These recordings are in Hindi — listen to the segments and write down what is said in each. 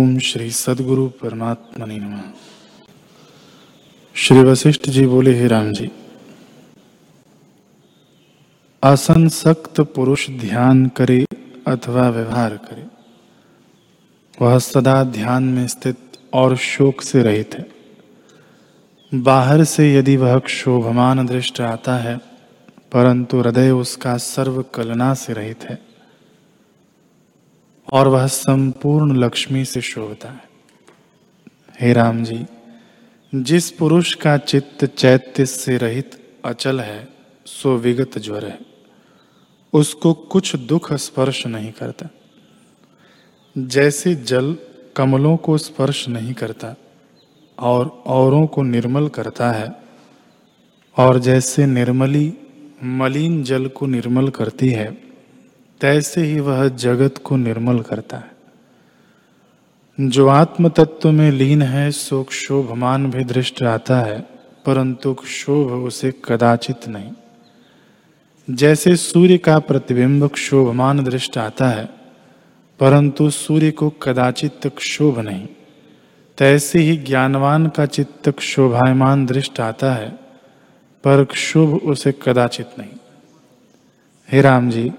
ओम श्री सदगुरु परमात्मा नमः। श्री वशिष्ठ जी बोले, हे राम जी असंसक्त पुरुष ध्यान करे अथवा व्यवहार करे, वह सदा ध्यान में स्थित और शोक से रहित है। बाहर से यदि वह क्षोभमान दृष्ट आता है, परंतु हृदय उसका सर्व कलना से रहित है। और वह संपूर्ण लक्ष्मी से शोभता है। हे राम जी, जिस पुरुष का चित्त चैत्य से रहित अचल है, सो विगत ज्वर है। उसको कुछ दुख स्पर्श नहीं करता। जैसे जल कमलों को स्पर्श नहीं करता और औरों को निर्मल करता है, और जैसे निर्मली मलिन जल को निर्मल करती है तैसे ही वह जगत को निर्मल करता है। जो आत्म तत्व में लीन है, सो क्षोभमान भी दृष्ट आता है, परंतु क्षोभ उसे कदाचित नहीं। जैसे सूर्य का प्रतिबिंब क्षोभमान दृष्ट आता है, परंतु सूर्य को कदाचित क्षोभ नहीं। तैसे ही ज्ञानवान का चित्त क्षोभायमान दृष्ट आता है, पर क्षोभ उसे कदाचित नहीं। हे राम जी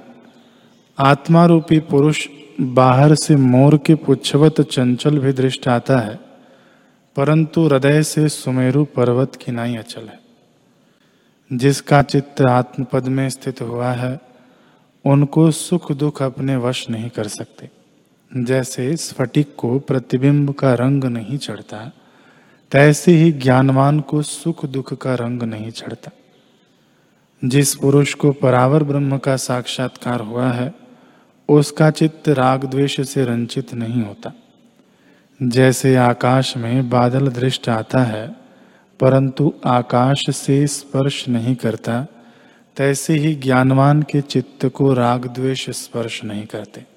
आत्मा रूपी पुरुष बाहर से मोर के पुच्छवत चंचल भी दृष्ट आता है, परंतु हृदय से सुमेरु पर्वत की नाई अचल है। जिसका चित्त आत्मपद में स्थित हुआ है, उनको सुख दुख अपने वश नहीं कर सकते। जैसे स्फटिक को प्रतिबिंब का रंग नहीं चढ़ता, तैसे ही ज्ञानवान को सुख दुख का रंग नहीं चढ़ता। जिस पुरुष को परावर ब्रह्म का साक्षात्कार हुआ है उसका चित्त राग द्वेष से रंचित नहीं होता। जैसे आकाश में बादल दृष्ट आता है, परंतु आकाश से स्पर्श नहीं करता, तैसे ही ज्ञानवान के चित्त को राग द्वेष स्पर्श नहीं करते।